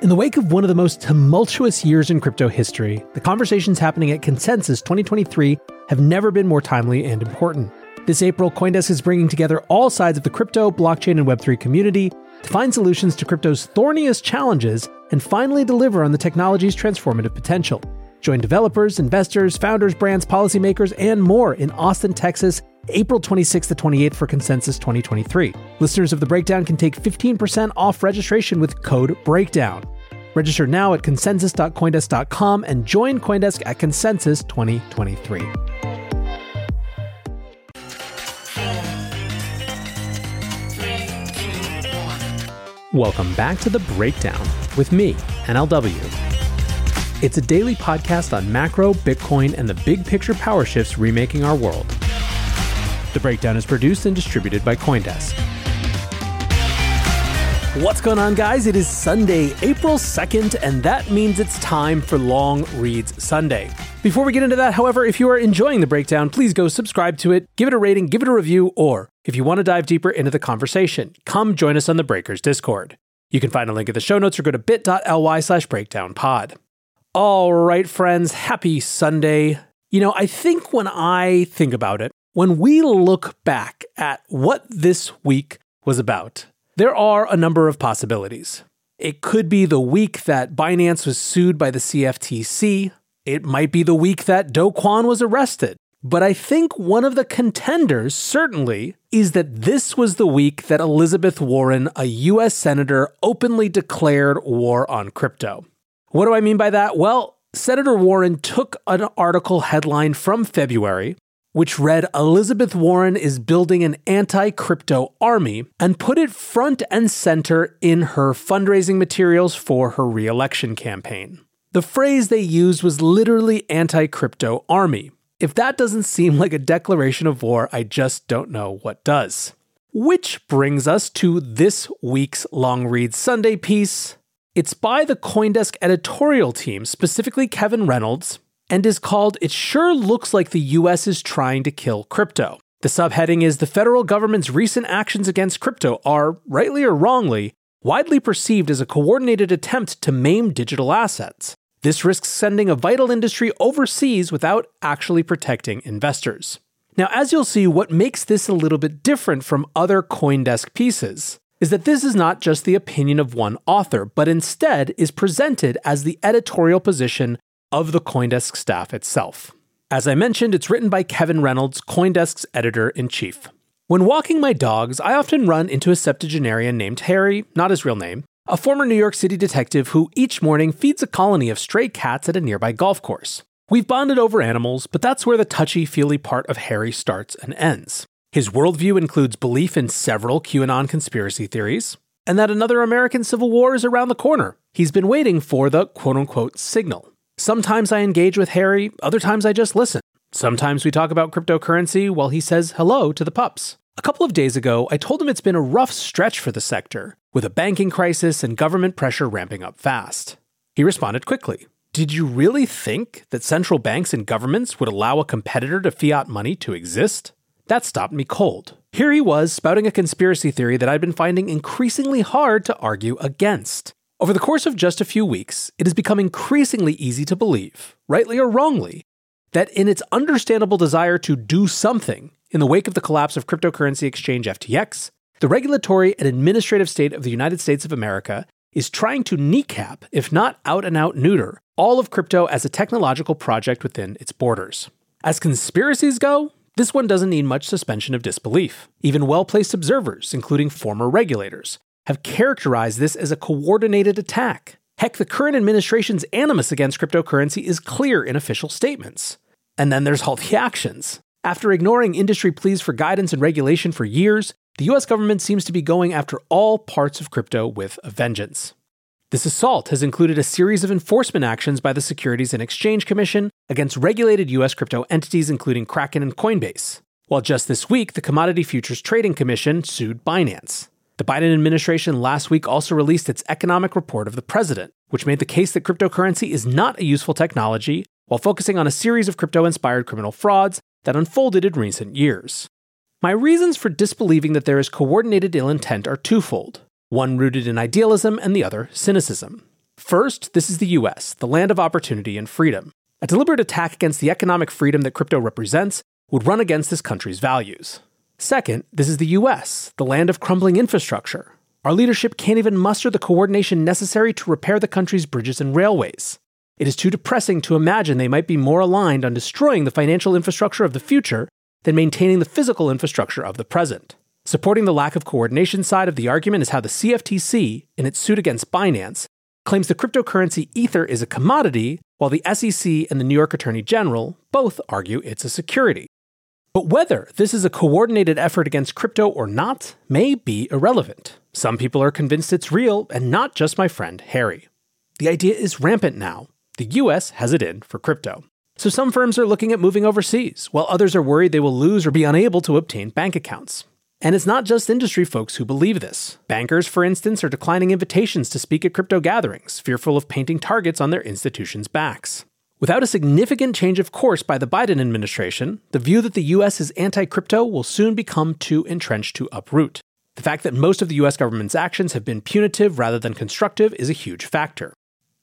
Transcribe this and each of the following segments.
In the wake of one of the most tumultuous years in crypto history, the conversations happening at Consensus 2023 have never been more timely and important. This April, Coindesk is bringing together all sides of the crypto, blockchain, and Web3 community to find solutions to crypto's thorniest challenges and finally deliver on the technology's transformative potential. Join developers, investors, founders, brands, policymakers, and more in Austin, Texas, April 26th to 28th for Consensus 2023. Listeners of The Breakdown can take 15% off registration with code BREAKDOWN. Register now at consensus.coindesk.com and join Coindesk at Consensus 2023. Welcome back to The Breakdown with me, NLW. It's a daily podcast on macro, Bitcoin, and the big picture power shifts remaking our world. The breakdown is produced and distributed by Coindesk. What's going on, guys? It is Sunday, April 2nd, and that means it's time for Long Reads Sunday. Before we get into that, however, if you are enjoying the breakdown, please go subscribe to it, give it a rating, give it a review, or if you want to dive deeper into the conversation, come join us on the Breakers Discord. You can find a link in the show notes or go to bit.ly slash breakdownpod. All right, friends, happy Sunday. You know, I think when I think about it, when we look back at what this week was about, there are a number of possibilities. It could be the week that Binance was sued by the CFTC. It might be the week that Do Kwon was arrested. But I think one of the contenders, certainly, is that this was the week that Elizabeth Warren, a US Senator, openly declared war on crypto. What do I mean by that? Well, Senator Warren took an article headline from February, which read Elizabeth Warren is building an anti crypto army, and put it front and center in her fundraising materials for her reelection campaign. The phrase they used was literally anti crypto army. If that doesn't seem like a declaration of war, I just don't know what does. Which brings us to this week's Long Read Sunday piece it's by the Coindesk editorial team, specifically Kevin Reynolds, and is called It Sure Looks Like the US is Trying to Kill Crypto. The subheading is The federal government's recent actions against crypto are, rightly or wrongly, widely perceived as a coordinated attempt to maim digital assets. This risks sending a vital industry overseas without actually protecting investors. Now, as you'll see, what makes this a little bit different from other Coindesk pieces is that this is not just the opinion of one author, but instead is presented as the editorial position of the Coindesk staff itself. As I mentioned, it's written by Kevin Reynolds, Coindesk's editor in chief. When walking my dogs, I often run into a septuagenarian named Harry, not his real name, a former New York City detective who each morning feeds a colony of stray cats at a nearby golf course. We've bonded over animals, but that's where the touchy feely part of Harry starts and ends. His worldview includes belief in several QAnon conspiracy theories, and that another American Civil War is around the corner. He's been waiting for the quote unquote signal. Sometimes I engage with Harry, other times I just listen. Sometimes we talk about cryptocurrency while he says hello to the pups. A couple of days ago, I told him it's been a rough stretch for the sector, with a banking crisis and government pressure ramping up fast. He responded quickly Did you really think that central banks and governments would allow a competitor to fiat money to exist? That stopped me cold. Here he was spouting a conspiracy theory that I'd been finding increasingly hard to argue against. Over the course of just a few weeks, it has become increasingly easy to believe, rightly or wrongly, that in its understandable desire to do something in the wake of the collapse of cryptocurrency exchange FTX, the regulatory and administrative state of the United States of America is trying to kneecap, if not out and out neuter, all of crypto as a technological project within its borders. As conspiracies go, this one doesn't need much suspension of disbelief. Even well placed observers, including former regulators, have characterized this as a coordinated attack. Heck, the current administration's animus against cryptocurrency is clear in official statements. And then there's all the actions. After ignoring industry pleas for guidance and regulation for years, the US government seems to be going after all parts of crypto with a vengeance. This assault has included a series of enforcement actions by the Securities and Exchange Commission against regulated US crypto entities including Kraken and Coinbase. While just this week, the Commodity Futures Trading Commission sued Binance. The Biden administration last week also released its economic report of the president, which made the case that cryptocurrency is not a useful technology while focusing on a series of crypto inspired criminal frauds that unfolded in recent years. My reasons for disbelieving that there is coordinated ill intent are twofold one rooted in idealism and the other cynicism. First, this is the US, the land of opportunity and freedom. A deliberate attack against the economic freedom that crypto represents would run against this country's values. Second, this is the US, the land of crumbling infrastructure. Our leadership can't even muster the coordination necessary to repair the country's bridges and railways. It is too depressing to imagine they might be more aligned on destroying the financial infrastructure of the future than maintaining the physical infrastructure of the present. Supporting the lack of coordination side of the argument is how the CFTC, in its suit against Binance, claims the cryptocurrency Ether is a commodity, while the SEC and the New York Attorney General both argue it's a security. But whether this is a coordinated effort against crypto or not may be irrelevant. Some people are convinced it's real, and not just my friend Harry. The idea is rampant now. The US has it in for crypto. So some firms are looking at moving overseas, while others are worried they will lose or be unable to obtain bank accounts. And it's not just industry folks who believe this. Bankers, for instance, are declining invitations to speak at crypto gatherings, fearful of painting targets on their institutions' backs. Without a significant change of course by the Biden administration, the view that the US is anti crypto will soon become too entrenched to uproot. The fact that most of the US government's actions have been punitive rather than constructive is a huge factor.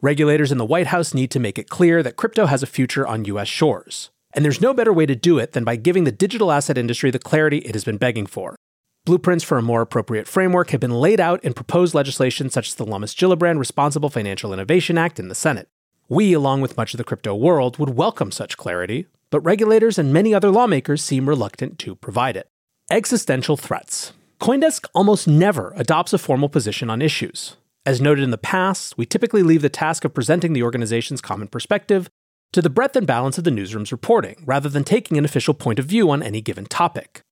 Regulators in the White House need to make it clear that crypto has a future on US shores. And there's no better way to do it than by giving the digital asset industry the clarity it has been begging for. Blueprints for a more appropriate framework have been laid out in proposed legislation such as the Lummis Gillibrand Responsible Financial Innovation Act in the Senate. We, along with much of the crypto world, would welcome such clarity, but regulators and many other lawmakers seem reluctant to provide it. Existential threats. Coindesk almost never adopts a formal position on issues. As noted in the past, we typically leave the task of presenting the organization's common perspective to the breadth and balance of the newsroom's reporting, rather than taking an official point of view on any given topic.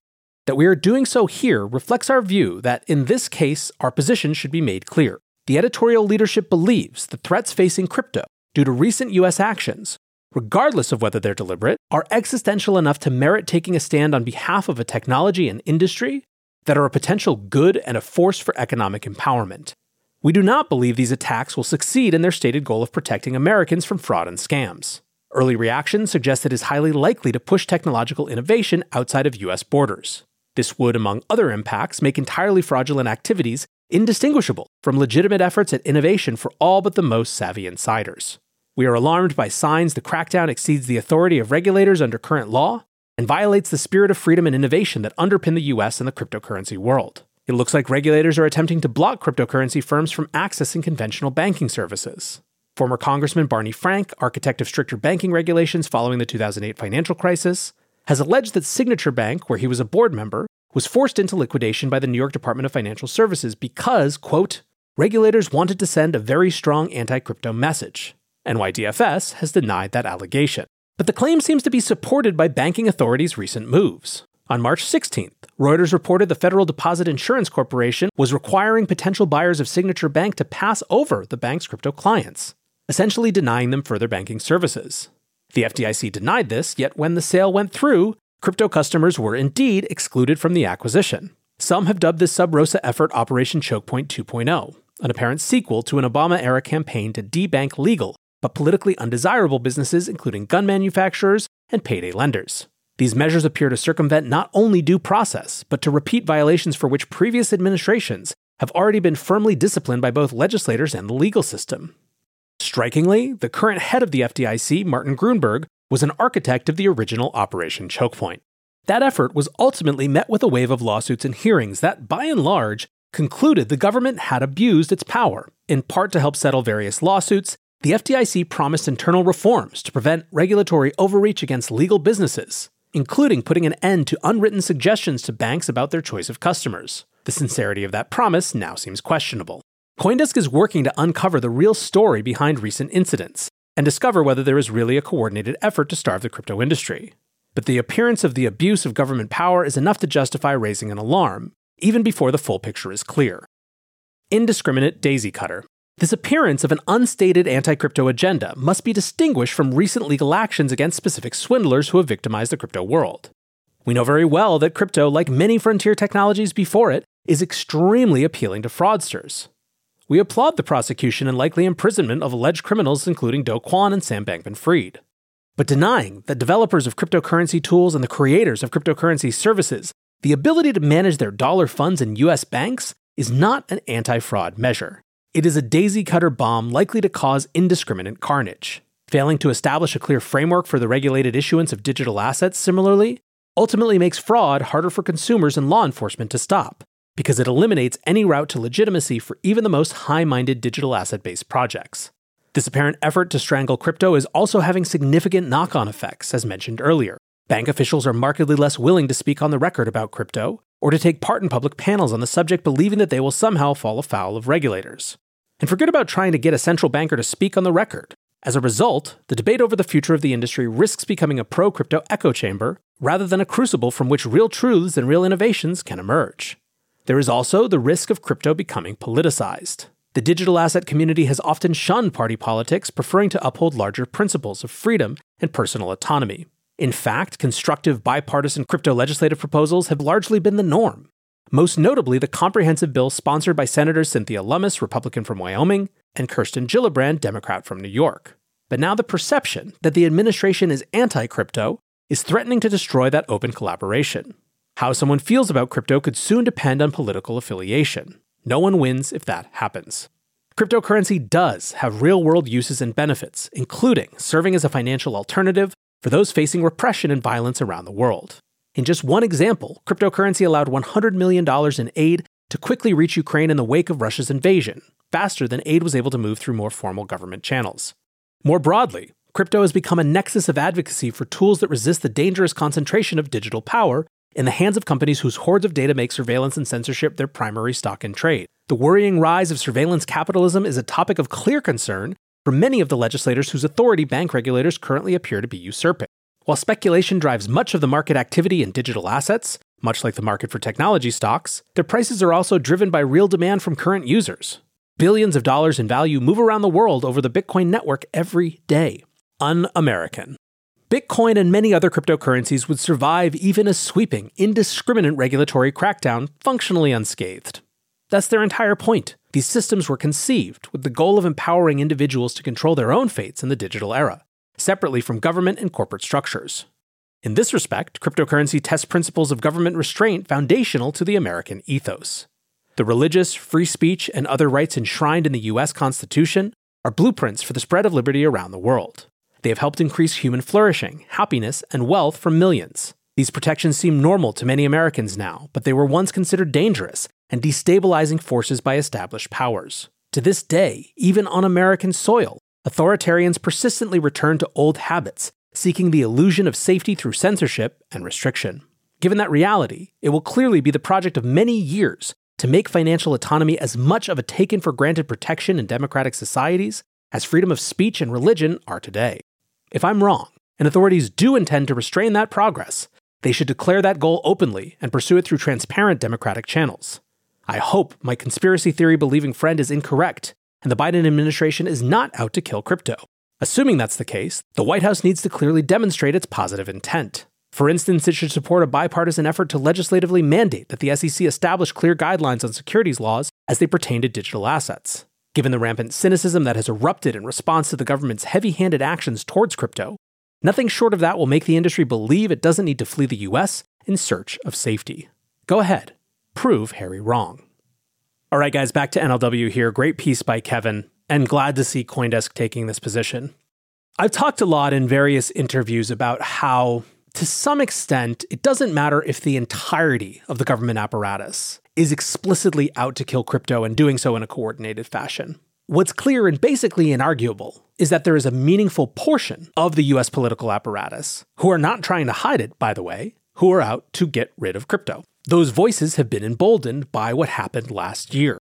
That we are doing so here reflects our view that, in this case, our position should be made clear. The editorial leadership believes the threats facing crypto, due to recent US actions, regardless of whether they're deliberate, are existential enough to merit taking a stand on behalf of a technology and industry that are a potential good and a force for economic empowerment. We do not believe these attacks will succeed in their stated goal of protecting Americans from fraud and scams. Early reactions suggest it is highly likely to push technological innovation outside of US borders. This would, among other impacts, make entirely fraudulent activities indistinguishable from legitimate efforts at innovation for all but the most savvy insiders. We are alarmed by signs the crackdown exceeds the authority of regulators under current law and violates the spirit of freedom and innovation that underpin the US and the cryptocurrency world. It looks like regulators are attempting to block cryptocurrency firms from accessing conventional banking services. Former Congressman Barney Frank, architect of stricter banking regulations following the 2008 financial crisis, has alleged that Signature Bank, where he was a board member, was forced into liquidation by the New York Department of Financial Services because, quote, regulators wanted to send a very strong anti crypto message. NYDFS has denied that allegation. But the claim seems to be supported by banking authorities' recent moves. On March 16th, Reuters reported the Federal Deposit Insurance Corporation was requiring potential buyers of Signature Bank to pass over the bank's crypto clients, essentially denying them further banking services. The FDIC denied this, yet when the sale went through, crypto customers were indeed excluded from the acquisition. Some have dubbed this sub rosa effort Operation Chokepoint 2.0, an apparent sequel to an Obama era campaign to debank legal but politically undesirable businesses, including gun manufacturers and payday lenders. These measures appear to circumvent not only due process, but to repeat violations for which previous administrations have already been firmly disciplined by both legislators and the legal system. Strikingly, the current head of the FDIC, Martin Gruenberg, was an architect of the original Operation Chokepoint. That effort was ultimately met with a wave of lawsuits and hearings that, by and large, concluded the government had abused its power, in part to help settle various lawsuits. The FDIC promised internal reforms to prevent regulatory overreach against legal businesses, including putting an end to unwritten suggestions to banks about their choice of customers. The sincerity of that promise now seems questionable. Coindesk is working to uncover the real story behind recent incidents and discover whether there is really a coordinated effort to starve the crypto industry. But the appearance of the abuse of government power is enough to justify raising an alarm, even before the full picture is clear. Indiscriminate daisy cutter. This appearance of an unstated anti crypto agenda must be distinguished from recent legal actions against specific swindlers who have victimized the crypto world. We know very well that crypto, like many frontier technologies before it, is extremely appealing to fraudsters. We applaud the prosecution and likely imprisonment of alleged criminals, including Do Kwon and Sam Bankman Fried. But denying that developers of cryptocurrency tools and the creators of cryptocurrency services the ability to manage their dollar funds in US banks is not an anti fraud measure. It is a daisy cutter bomb likely to cause indiscriminate carnage. Failing to establish a clear framework for the regulated issuance of digital assets, similarly, ultimately makes fraud harder for consumers and law enforcement to stop, because it eliminates any route to legitimacy for even the most high minded digital asset based projects. This apparent effort to strangle crypto is also having significant knock on effects, as mentioned earlier. Bank officials are markedly less willing to speak on the record about crypto or to take part in public panels on the subject, believing that they will somehow fall afoul of regulators. And forget about trying to get a central banker to speak on the record. As a result, the debate over the future of the industry risks becoming a pro crypto echo chamber rather than a crucible from which real truths and real innovations can emerge. There is also the risk of crypto becoming politicized. The digital asset community has often shunned party politics, preferring to uphold larger principles of freedom and personal autonomy. In fact, constructive bipartisan crypto legislative proposals have largely been the norm. Most notably, the comprehensive bill sponsored by Senators Cynthia Lummis, Republican from Wyoming, and Kirsten Gillibrand, Democrat from New York. But now the perception that the administration is anti crypto is threatening to destroy that open collaboration. How someone feels about crypto could soon depend on political affiliation. No one wins if that happens. Cryptocurrency does have real world uses and benefits, including serving as a financial alternative for those facing repression and violence around the world. In just one example, cryptocurrency allowed $100 million in aid to quickly reach Ukraine in the wake of Russia's invasion, faster than aid was able to move through more formal government channels. More broadly, crypto has become a nexus of advocacy for tools that resist the dangerous concentration of digital power in the hands of companies whose hordes of data make surveillance and censorship their primary stock in trade. The worrying rise of surveillance capitalism is a topic of clear concern for many of the legislators whose authority bank regulators currently appear to be usurping. While speculation drives much of the market activity in digital assets, much like the market for technology stocks, their prices are also driven by real demand from current users. Billions of dollars in value move around the world over the Bitcoin network every day. Un American. Bitcoin and many other cryptocurrencies would survive even a sweeping, indiscriminate regulatory crackdown functionally unscathed. That's their entire point. These systems were conceived with the goal of empowering individuals to control their own fates in the digital era, separately from government and corporate structures. In this respect, cryptocurrency tests principles of government restraint foundational to the American ethos. The religious, free speech, and other rights enshrined in the US Constitution are blueprints for the spread of liberty around the world. They have helped increase human flourishing, happiness, and wealth for millions. These protections seem normal to many Americans now, but they were once considered dangerous and destabilizing forces by established powers. To this day, even on American soil, authoritarians persistently return to old habits, seeking the illusion of safety through censorship and restriction. Given that reality, it will clearly be the project of many years to make financial autonomy as much of a taken for granted protection in democratic societies as freedom of speech and religion are today. If I'm wrong, and authorities do intend to restrain that progress, they should declare that goal openly and pursue it through transparent democratic channels. I hope my conspiracy theory believing friend is incorrect and the Biden administration is not out to kill crypto. Assuming that's the case, the White House needs to clearly demonstrate its positive intent. For instance, it should support a bipartisan effort to legislatively mandate that the SEC establish clear guidelines on securities laws as they pertain to digital assets. Given the rampant cynicism that has erupted in response to the government's heavy handed actions towards crypto, nothing short of that will make the industry believe it doesn't need to flee the US in search of safety. Go ahead, prove Harry wrong. All right, guys, back to NLW here. Great piece by Kevin, and glad to see Coindesk taking this position. I've talked a lot in various interviews about how, to some extent, it doesn't matter if the entirety of the government apparatus is explicitly out to kill crypto and doing so in a coordinated fashion. What's clear and basically inarguable is that there is a meaningful portion of the US political apparatus who are not trying to hide it, by the way, who are out to get rid of crypto. Those voices have been emboldened by what happened last year.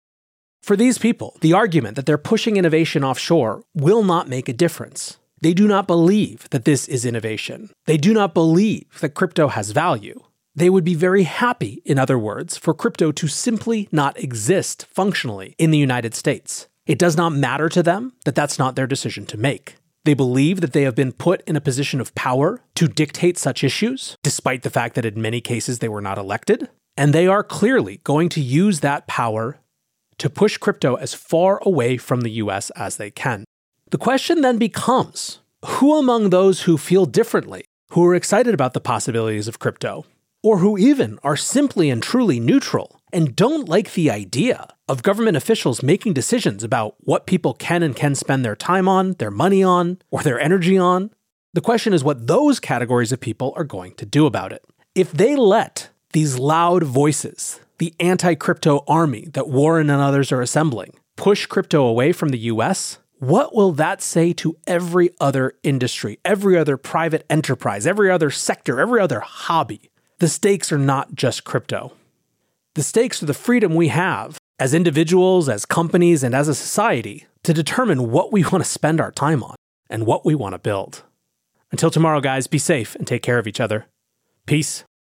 For these people, the argument that they're pushing innovation offshore will not make a difference. They do not believe that this is innovation. They do not believe that crypto has value. They would be very happy, in other words, for crypto to simply not exist functionally in the United States. It does not matter to them that that's not their decision to make. They believe that they have been put in a position of power to dictate such issues, despite the fact that in many cases they were not elected. And they are clearly going to use that power to push crypto as far away from the US as they can. The question then becomes who among those who feel differently, who are excited about the possibilities of crypto, or who even are simply and truly neutral and don't like the idea of government officials making decisions about what people can and can spend their time on, their money on, or their energy on. The question is what those categories of people are going to do about it. If they let these loud voices, the anti crypto army that Warren and others are assembling, push crypto away from the US, what will that say to every other industry, every other private enterprise, every other sector, every other hobby? The stakes are not just crypto. The stakes are the freedom we have as individuals, as companies, and as a society to determine what we want to spend our time on and what we want to build. Until tomorrow, guys, be safe and take care of each other. Peace.